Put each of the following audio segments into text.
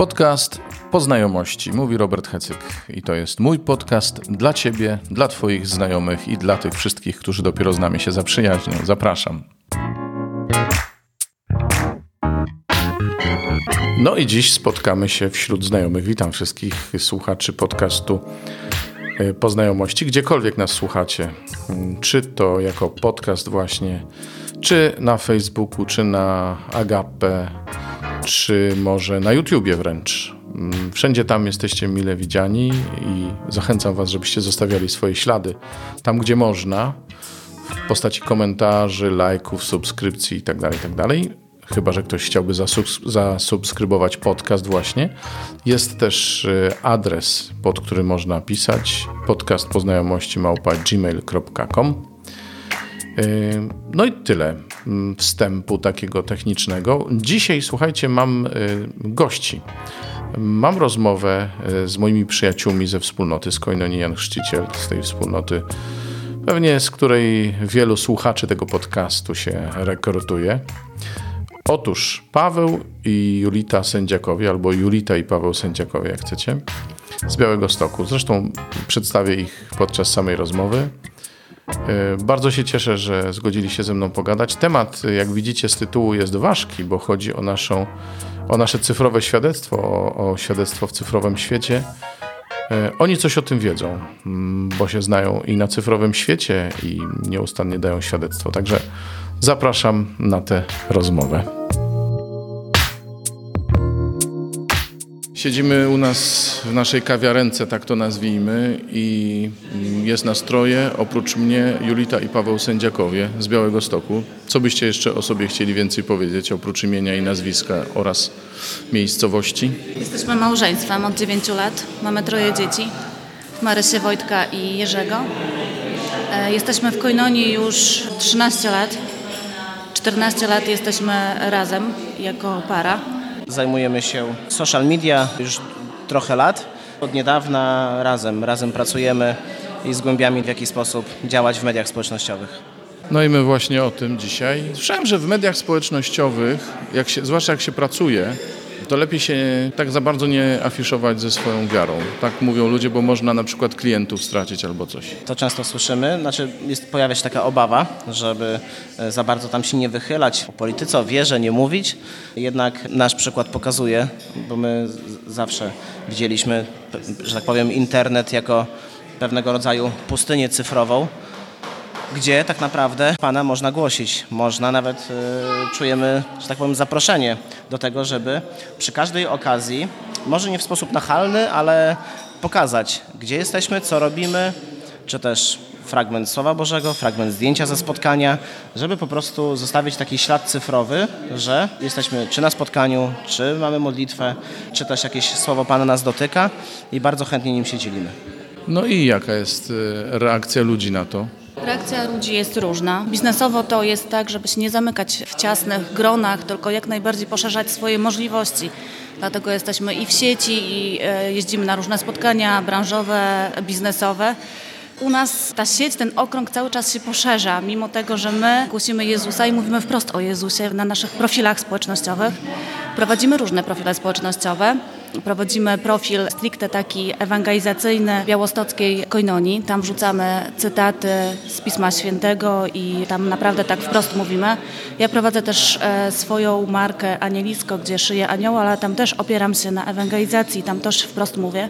Podcast Poznajomości, mówi Robert Hecyk. I to jest mój podcast dla Ciebie, dla Twoich znajomych i dla tych wszystkich, którzy dopiero z nami się zaprzyjaźnią. Zapraszam. No i dziś spotkamy się wśród znajomych. Witam wszystkich słuchaczy podcastu e, Poznajomości, gdziekolwiek nas słuchacie. Czy to jako podcast właśnie, czy na Facebooku, czy na Agape, czy może na YouTubie wręcz. Mm, wszędzie tam jesteście mile widziani i zachęcam Was, żebyście zostawiali swoje ślady tam, gdzie można, w postaci komentarzy, lajków, subskrypcji itd. Tak itd. Tak Chyba, że ktoś chciałby zasubskrybować podcast właśnie. Jest też y, adres, pod który można pisać podcast poznajomości małpa gmail.com y, No i tyle wstępu takiego technicznego. Dzisiaj, słuchajcie, mam y, gości. Mam rozmowę e, z moimi przyjaciółmi ze wspólnoty, z Koinonii Jan Chrzciciel, z tej wspólnoty, pewnie z której wielu słuchaczy tego podcastu się rekrutuje. Otóż Paweł i Julita Sędziakowie, albo Julita i Paweł Sędziakowie, jak chcecie, z Białego Stoku. Zresztą przedstawię ich podczas samej rozmowy. E, bardzo się cieszę, że zgodzili się ze mną pogadać. Temat, jak widzicie z tytułu, jest ważki, bo chodzi o naszą o nasze cyfrowe świadectwo, o, o świadectwo w cyfrowym świecie. E, oni coś o tym wiedzą, mm, bo się znają i na cyfrowym świecie i nieustannie dają świadectwo. Także zapraszam na tę rozmowę. Siedzimy u nas w naszej kawiarence, tak to nazwijmy, i jest nastroje, oprócz mnie Julita i Paweł Sędziakowie z Białego Stoku. Co byście jeszcze o sobie chcieli więcej powiedzieć, oprócz imienia i nazwiska oraz miejscowości? Jesteśmy małżeństwem od 9 lat, mamy troje dzieci, Marysię, Wojtka i Jerzego. E, jesteśmy w Koinonii już 13 lat, 14 lat jesteśmy razem jako para. Zajmujemy się social media już trochę lat. Od niedawna razem, razem pracujemy i zgłębiamy w jaki sposób działać w mediach społecznościowych. No i my właśnie o tym dzisiaj. Słyszałem, że w mediach społecznościowych, jak się, zwłaszcza jak się pracuje, to lepiej się tak za bardzo nie afiszować ze swoją wiarą. Tak mówią ludzie, bo można na przykład klientów stracić albo coś. To często słyszymy, znaczy jest, pojawia się taka obawa, żeby e, za bardzo tam się nie wychylać, o polityce, o wierze nie mówić. Jednak nasz przykład pokazuje, bo my zawsze widzieliśmy, że tak powiem, internet jako pewnego rodzaju pustynię cyfrową, gdzie tak naprawdę Pana można głosić. Można nawet, y, czujemy, że tak powiem, zaproszenie do tego, żeby przy każdej okazji, może nie w sposób nachalny, ale pokazać, gdzie jesteśmy, co robimy, czy też fragment Słowa Bożego, fragment zdjęcia ze spotkania, żeby po prostu zostawić taki ślad cyfrowy, że jesteśmy czy na spotkaniu, czy mamy modlitwę, czy też jakieś słowo Pana nas dotyka i bardzo chętnie nim się dzielimy. No i jaka jest y, reakcja ludzi na to? Reakcja ludzi jest różna. Biznesowo to jest tak, żeby się nie zamykać w ciasnych gronach, tylko jak najbardziej poszerzać swoje możliwości. Dlatego jesteśmy i w sieci, i e, jeździmy na różne spotkania branżowe, biznesowe. U nas ta sieć, ten okrąg cały czas się poszerza, mimo tego, że my głosimy Jezusa i mówimy wprost o Jezusie na naszych profilach społecznościowych. Prowadzimy różne profile społecznościowe. Prowadzimy profil stricte taki ewangelizacyjny białostockiej koinonii. Tam wrzucamy cytaty z Pisma Świętego i tam naprawdę tak wprost mówimy. Ja prowadzę też e, swoją markę Anielisko, gdzie szyję anioła, ale tam też opieram się na ewangelizacji, tam też wprost mówię.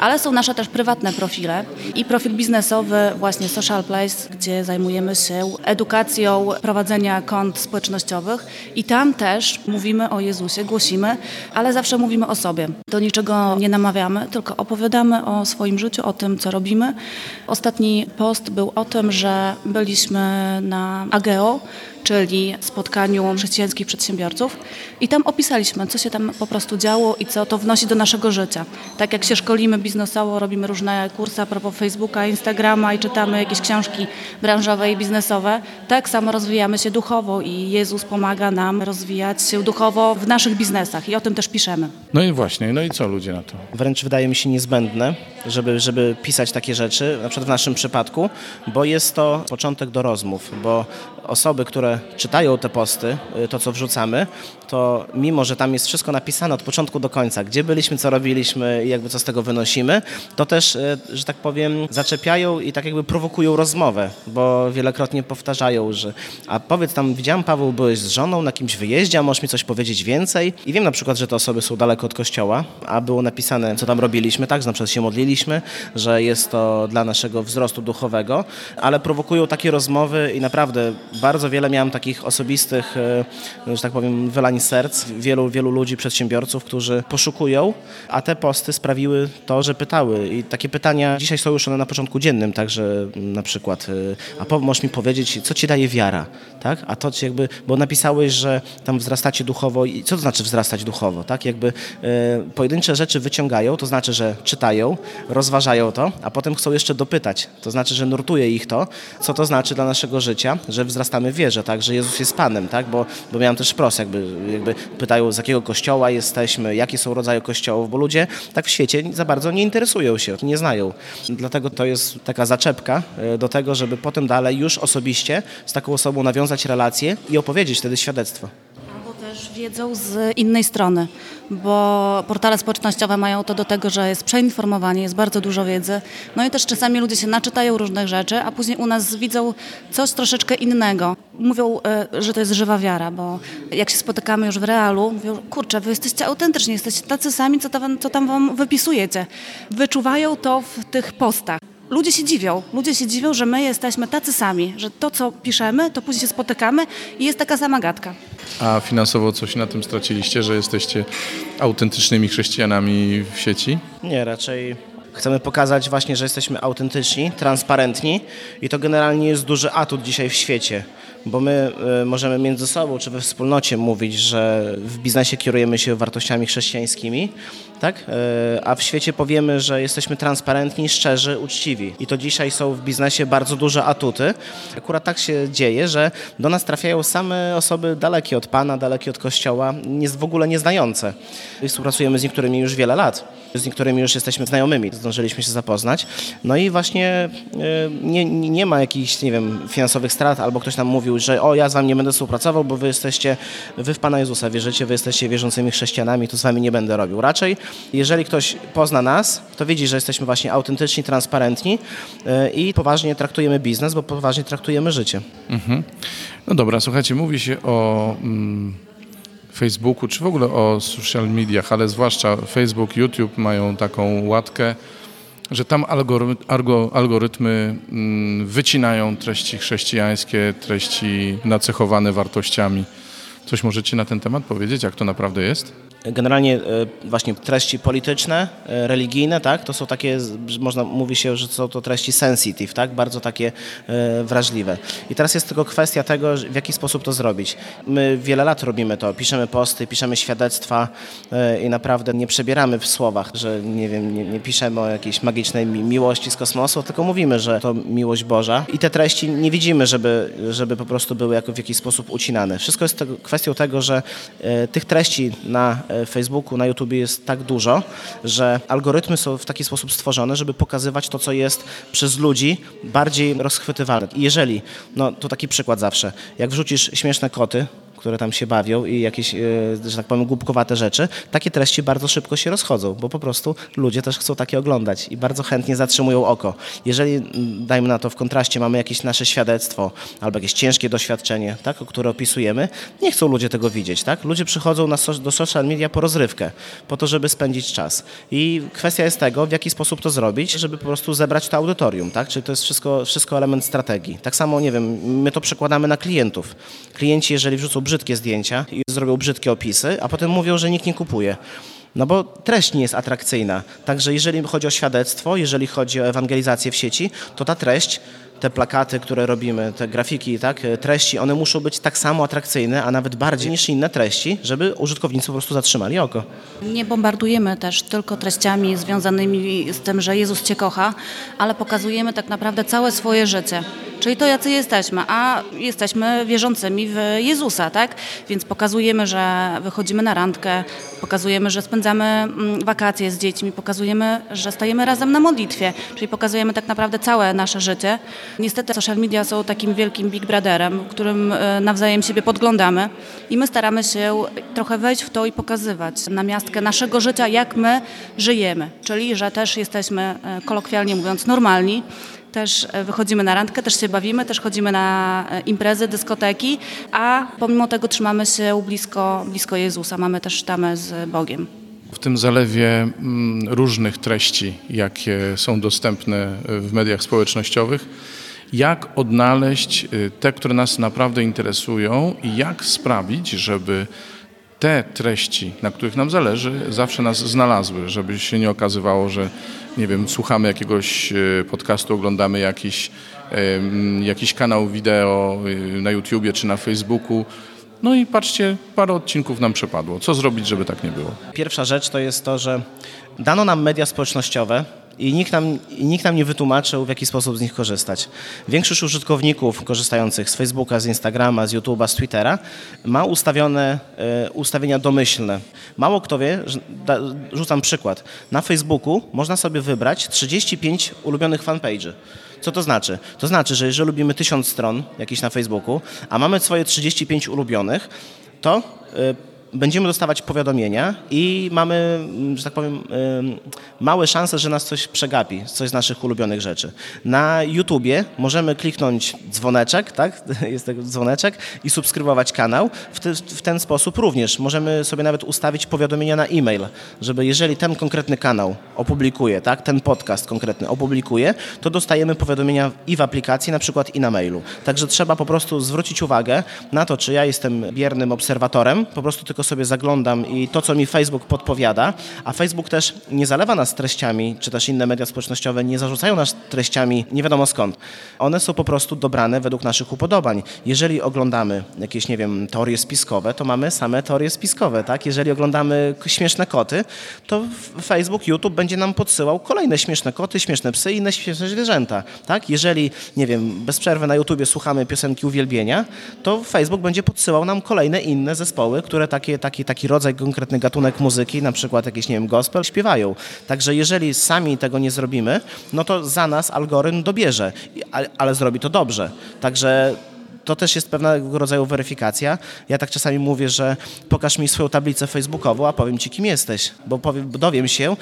Ale są nasze też prywatne profile i profil biznesowy właśnie Social Place, gdzie zajmujemy się edukacją prowadzenia kont społecznościowych i tam też mówimy o Jezusie, głosimy, ale zawsze mówimy o sobie. Do niczego nie namawiamy, tylko opowiadamy o swoim życiu, o tym, co robimy. Ostatni post był o tym, że byliśmy na Ageo, czyli spotkaniu chrześcijańskich przedsiębiorców i tam opisaliśmy, co się tam po prostu działo i co to wnosi do naszego życia. Tak jak się szkolimy biznesowo, robimy różne kursy a propos Facebooka, Instagrama i czytamy jakieś książki branżowe i biznesowe, tak samo rozwijamy się duchowo i Jezus pomaga nam rozwijać się duchowo w naszych biznesach i o tym też piszemy. No i właśnie, no i co ludzie na to? Wręcz wydaje mi się niezbędne, żeby, żeby pisać takie rzeczy, na przykład w naszym przypadku, bo jest to początek do rozmów, bo osoby, które czytają te posty, y, to co wrzucamy, to mimo, że tam jest wszystko napisane od początku do końca, gdzie byliśmy, co robiliśmy i jakby co z tego wynosimy, to też, y, że tak powiem, zaczepiają i tak jakby prowokują rozmowę, bo wielokrotnie powtarzają, że a powiedz tam, widziałem Paweł, byłeś z żoną na jakimś wyjeździe, a możesz mi coś powiedzieć więcej? I wiem na przykład, że te osoby są daleko od kościoła, a było napisane, co tam robiliśmy, tak, że na przykład się modliliśmy, że jest to dla naszego wzrostu duchowego, ale prowokują takie rozmowy i naprawdę bardzo wiele miałem takich osobistych, e, że tak powiem, wylań serc, wielu, wielu ludzi, przedsiębiorców, którzy poszukują, a te posty sprawiły to, że pytały i takie pytania dzisiaj są już one na początku dziennym, także na przykład, e, a możesz mi powiedzieć, co ci daje wiara, tak? A to ci jakby, bo napisałeś, że tam wzrastacie duchowo i co to znaczy wzrastać duchowo, tak? Jakby e, pojedyncze rzeczy wyciągają, to znaczy, że czytają, rozważają to, a potem chcą jeszcze dopytać, to znaczy, że nurtuje ich to, co to znaczy dla naszego życia, że wzrastamy w wierze, tak? Że Jezus jest Panem, tak? Bo, bo miałem też wprost, jakby, jakby pytają, z jakiego kościoła jesteśmy, jakie są rodzaje kościołów, bo ludzie tak w świecie za bardzo nie interesują się, nie znają. Dlatego to jest taka zaczepka e, do tego, żeby potem dalej już osobiście z taką osobą nawiązać relacje i opowiedzieć wtedy świadectwo wiedzą z innej strony, bo portale społecznościowe mają to do tego, że jest przeinformowanie, jest bardzo dużo wiedzy. No i też czasami ludzie się naczytają różnych rzeczy, a później u nas widzą coś troszeczkę innego. Mówią, e, że to jest żywa wiara, bo jak się spotykamy już w realu, mówią, kurczę, wy jesteście autentyczni, jesteście tacy sami, co tam, co tam wam wypisujecie. Wyczuwają to w tych postach ludzie się dziwią. Ludzie się dziwią, że my jesteśmy tacy sami, że to, co piszemy, to później się spotykamy i jest taka sama gadka. A finansowo coś na tym straciliście, że jesteście autentycznymi chrześcijanami w sieci? Nie, raczej chcemy pokazać właśnie, że jesteśmy autentyczni, transparentni i to generalnie jest duży atut dzisiaj w świecie bo my e, możemy między sobą czy we wspólnocie mówić, że w biznesie kierujemy się wartościami chrześcijańskimi, tak? E, a w świecie powiemy, że jesteśmy transparentni, szczerzy, uczciwi. I to dzisiaj są w biznesie bardzo duże atuty. Akurat tak się dzieje, że do nas trafiają same osoby dalekie od Pana, dalekie od Kościoła, w ogóle nieznające. I współpracujemy z niektórymi już wiele lat. Z niektórymi już jesteśmy znajomymi, zdążyliśmy się zapoznać. No i właśnie e, nie, nie ma jakichś, nie wiem, finansowych strat, albo ktoś nam mówił, że o, ja z wami nie będę współpracował, bo wy jesteście, wy w Pana Jezusa wierzycie, wy jesteście wierzącymi chrześcijanami, to z wami nie będę robił. Raczej, jeżeli ktoś pozna nas, to widzi, że jesteśmy właśnie autentyczni, transparentni e, i poważnie traktujemy biznes, bo poważnie traktujemy życie. Mhm. No dobra, słuchajcie, mówi się o... Mm Facebooku, czy w ogóle o social mediach, ale zwłaszcza Facebook, YouTube mają taką łatkę, że tam algorytmy mm, wycinają treści chrześcijańskie, treści nacechowane wartościami. Coś możecie na ten temat powiedzieć, jak to naprawdę jest? Generalnie e, właśnie treści polityczne, e, religijne, tak, to są takie, można mówi się, że są to treści sensitive, tak, bardzo takie e, wrażliwe. I teraz jest tylko kwestia tego, w jaki sposób to zrobić. My wiele lat robimy to, piszemy posty, piszemy świadectwa i naprawdę nie przebieramy w słowach, że nie wiem, nie, nie piszemy o jakiejś magicznej miłości z kosmosu, tylko mówimy, że to miłość Boża i te treści nie widzimy, żeby, żeby po prostu były jako w jakiś sposób ucinane. Wszystko jest kwestią tego, że tych treści na Facebooku, na YouTube jest tak dużo, że algorytmy są w taki sposób stworzone, żeby pokazywać to, co jest przez ludzi bardziej rozchwytywalne. I jeżeli, no to taki przykład zawsze, jak wrzucisz śmieszne koty, które tam się bawią i jakieś, e, że tak powiem, głupkowate rzeczy, takie treści bardzo szybko się rozchodzą, bo po prostu ludzie też chcą takie oglądać i bardzo chętnie zatrzymują oko. Jeżeli, dajmy na to w kontraście, mamy jakieś nasze świadectwo albo jakieś ciężkie doświadczenie, tak, które opisujemy, nie chcą ludzie tego widzieć. Tak? Ludzie przychodzą na so, do social media po rozrywkę, po to, żeby spędzić czas. I kwestia jest tego, w jaki sposób to zrobić, żeby po prostu zebrać to audytorium. Tak? Czyli to jest wszystko, wszystko element strategii. Tak samo, nie wiem, my to przekładamy na klientów. Klienci, jeżeli wrzucą brzydkie zdjęcia i zrobią brzydkie opisy, a potem mówią, że nikt nie kupuje. No bo treść nie jest atrakcyjna. Także jeżeli chodzi o świadectwo, jeżeli chodzi o ewangelizację w sieci, to ta treść te plakaty, które robimy, te grafiki, tak, treści, one muszą być tak samo atrakcyjne, a nawet bardziej niż inne treści, żeby użytkownicy po prostu zatrzymali oko. Nie bombardujemy też tylko treściami związanymi z tym, że Jezus Cię kocha, ale pokazujemy tak naprawdę całe swoje życie. Czyli to jacy jesteśmy, a jesteśmy wierzącymi w Jezusa, tak? Więc pokazujemy, że wychodzimy na randkę, pokazujemy, że spędzamy mm, wakacje z dziećmi, pokazujemy, że stajemy razem na modlitwie, czyli pokazujemy tak naprawdę całe nasze życie. Niestety social media są takim wielkim big brotherem, którym e, nawzajem siebie podglądamy i my staramy się trochę wejść w to i pokazywać na miastkę naszego życia, jak my żyjemy, czyli że też jesteśmy e, kolokwialnie mówiąc normalni, też e, wychodzimy na randkę, też się bawimy, też chodzimy na imprezy, dyskoteki, a pomimo tego trzymamy się blisko, blisko Jezusa, mamy też tamę z Bogiem. W tym zalewie mm, różnych treści, jakie są dostępne w mediach społecznościowych, jak odnaleźć te, które nas naprawdę interesują i jak sprawić, żeby te treści, na których nam zależy, zawsze nas znalazły, żeby się nie okazywało, że nie wiem, słuchamy jakiegoś y, podcastu, oglądamy jakiś, jakiś kanał wideo y, na YouTubie czy na Facebooku. No i patrzcie, parę odcinków nam przepadło. Co zrobić, żeby tak nie było? Pierwsza rzecz to jest to, że dano nam media społecznościowe, i nikt nam, nikt nam nie wytłumaczył, w jaki sposób z nich korzystać. Większość użytkowników korzystających z Facebooka, z Instagrama, z YouTube'a, z Twittera ma ustawione e, ustawienia domyślne. Mało kto wie, da, rzucam przykład, na Facebooku można sobie wybrać 35 ulubionych fanpage'y. Co to znaczy? To znaczy, że jeżeli lubimy 1000 stron jakichś na Facebooku, a mamy swoje 35 ulubionych, to e, będziemy dostawać powiadomienia i mamy, mm, że tak powiem, małe szanse, że nas coś przegapi, coś z naszych ulubionych rzeczy. Na YouTubie możemy kliknąć dzwoneczek, tak? Jest tego dzwoneczek i subskrybować kanał. W, te, w ten sposób również możemy sobie nawet ustawić powiadomienia na e-mail, żeby jeżeli ten konkretny kanał opublikuje, tak? Ten podcast konkretny opublikuje, to dostajemy powiadomienia i w aplikacji, na przykład i na mailu. Także trzeba po prostu zwrócić uwagę na to, czy ja jestem biernym obserwatorem, po prostu tylko tylko sobie zaglądam i to, co mi Facebook podpowiada, a Facebook też nie zalewa nas treściami, czy też inne media społecznościowe nie zarzucają nas treściami nie wiadomo skąd. One są po prostu dobrane według naszych upodobań. Jeżeli oglądamy jakieś, nie wiem, teorie spiskowe, to mamy same teorie spiskowe, tak? Jeżeli oglądamy śmieszne koty, to Facebook, YouTube będzie nam podsyłał kolejne śmieszne koty, śmieszne psy i inne śmieszne zwierzęta, tak? Jeżeli, nie wiem, bez przerwy na YouTubie słuchamy piosenki uwielbienia, to Facebook będzie podsyłał nam kolejne inne zespoły, które takie takie, taki, taki rodzaj, konkretny gatunek muzyki, na przykład jakiś, nie wiem, gospel, śpiewają. Także jeżeli sami tego nie zrobimy, no to za nas algorytm dobierze, ale, ale zrobi to dobrze. Także to też jest pewnego rodzaju weryfikacja. Ja tak czasami mówię, że pokaż mi swoją tablicę facebookową, a powiem ci, kim jesteś, bo powiem, dowiem się,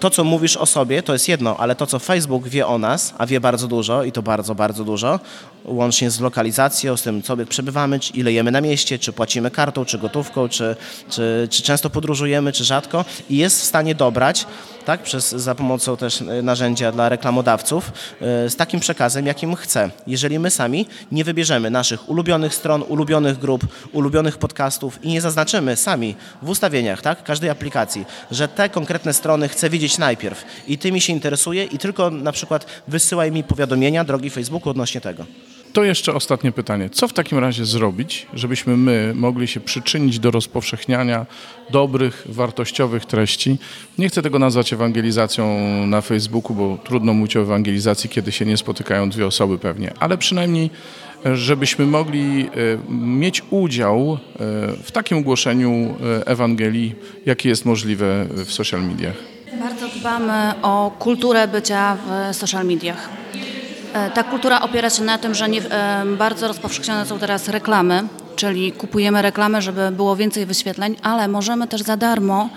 to, co mówisz o sobie, to jest jedno, ale to, co Facebook wie o nas, a wie bardzo dużo i to bardzo, bardzo dużo, łącznie z lokalizacją, z tym, co przebywamy, czy ile jemy na mieście, czy płacimy kartą, czy gotówką, czy, czy, czy często podróżujemy, czy rzadko i jest w stanie dobrać tak, przez, za pomocą też e, narzędzia dla reklamodawców e, z takim przekazem, jakim chce. Jeżeli my sami nie wybierzemy naszych ulubionych stron, ulubionych grup, ulubionych podcastów i nie zaznaczymy sami w ustawieniach tak, każdej aplikacji, że te konkretne strony chcę widzieć najpierw i tymi się interesuje i tylko na przykład wysyłaj mi powiadomienia, drogi Facebooku, odnośnie tego. To jeszcze ostatnie pytanie. Co w takim razie zrobić, żebyśmy my mogli się przyczynić do rozpowszechniania dobrych, wartościowych treści? Nie chcę tego nazwać ewangelizacją na Facebooku, bo trudno mówić o ewangelizacji, kiedy się nie spotykają dwie osoby pewnie, ale przynajmniej żebyśmy mogli e, mieć udział e, w takim głoszeniu e, Ewangelii, jakie jest możliwe w social mediach. Bardzo dbamy o kulturę bycia w social mediach. E, ta kultura opiera się na tym, że nie, e, bardzo rozpowszechnione są teraz reklamy, czyli kupujemy reklamy, żeby było więcej wyświetleń, ale możemy też za darmo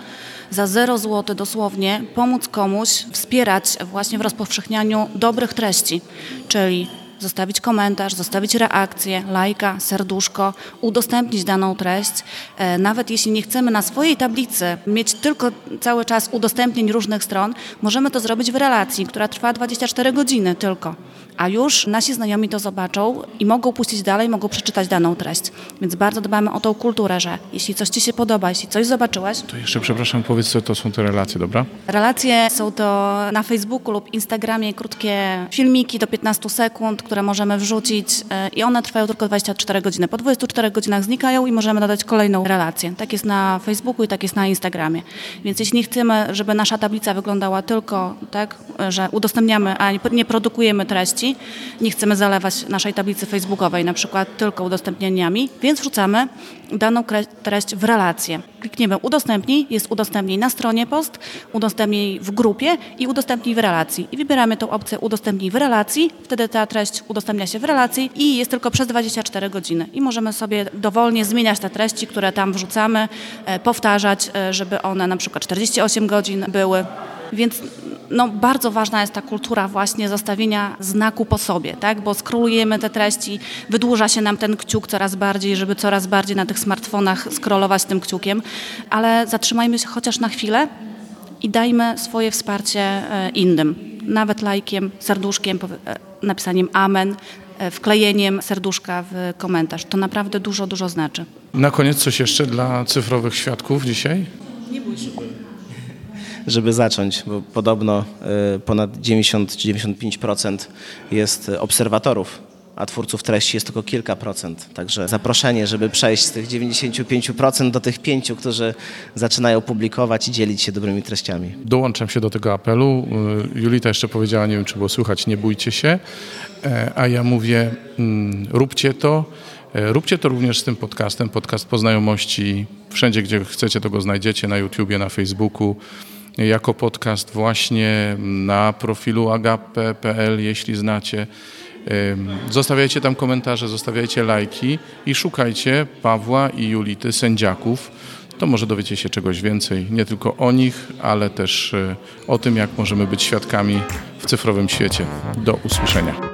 za 0 zł dosłownie pomóc komuś wspierać właśnie w rozpowszechnianiu dobrych treści, czyli zostawić komentarz, zostawić reakcję, lajka, serduszko, udostępnić daną treść. E, nawet jeśli nie chcemy na swojej tablicy mieć tylko cały czas udostępnień różnych stron, możemy to zrobić w relacji, która trwa 24 godziny tylko a już nasi znajomi to zobaczą i mogą puścić dalej, mogą przeczytać daną treść. Więc bardzo dbamy o tą kulturę, że jeśli coś Ci się podoba, jeśli coś zobaczyłaś... To jeszcze, przepraszam, powiedz, co to są te relacje, dobra? Relacje są to na Facebooku lub Instagramie krótkie filmiki do 15 sekund, które możemy wrzucić e, i one trwają tylko 24 godziny. Po 24 godzinach znikają i możemy dodać kolejną relację. Tak jest na Facebooku i tak jest na Instagramie. Więc jeśli nie chcemy, żeby nasza tablica wyglądała tylko tak, że udostępniamy, a nie produkujemy treści, nie chcemy zalewać naszej tablicy facebookowej na przykład tylko udostępnieniami, więc wrzucamy daną treść w relację. Klikniemy udostępnij, jest udostępnij na stronie post, udostępnij w grupie i udostępnij w relacji. I wybieramy tą opcję udostępnij w relacji, wtedy ta treść udostępnia się w relacji i jest tylko przez 24 godziny. I możemy sobie dowolnie zmieniać te treści, które tam wrzucamy, e, powtarzać, e, żeby one na przykład 48 godzin były. Więc no, bardzo ważna jest ta kultura właśnie zostawienia znaku po sobie, tak? bo skrolujemy te treści, wydłuża się nam ten kciuk coraz bardziej, żeby coraz bardziej na tych smartfonach scrollować tym kciukiem, ale zatrzymajmy się chociaż na chwilę i dajmy swoje wsparcie e, innym, nawet lajkiem, serduszkiem, napisaniem amen, e, wklejeniem serduszka w komentarz. To naprawdę dużo, dużo znaczy. Na koniec coś jeszcze dla cyfrowych świadków dzisiaj? Nie bój się żeby zacząć, bo podobno y, ponad 90-95% jest obserwatorów a twórców treści jest tylko kilka procent. Także zaproszenie, żeby przejść z tych 95% do tych pięciu, którzy zaczynają publikować i dzielić się dobrymi treściami. Dołączam się do tego apelu. Y, Julita jeszcze powiedziała, nie wiem czy było słychać, nie bójcie się, e, a ja mówię, mm, róbcie to. E, róbcie to również z tym podcastem, podcast Poznajomości. Wszędzie, gdzie chcecie, to go znajdziecie, na YouTubie, na Facebooku jako podcast właśnie na profilu agape.pl, jeśli znacie. Zostawiajcie tam komentarze, zostawiajcie lajki i szukajcie Pawła i Julity sędziaków. To może dowiecie się czegoś więcej, nie tylko o nich, ale też e, o tym, jak możemy być świadkami w cyfrowym świecie. Do usłyszenia.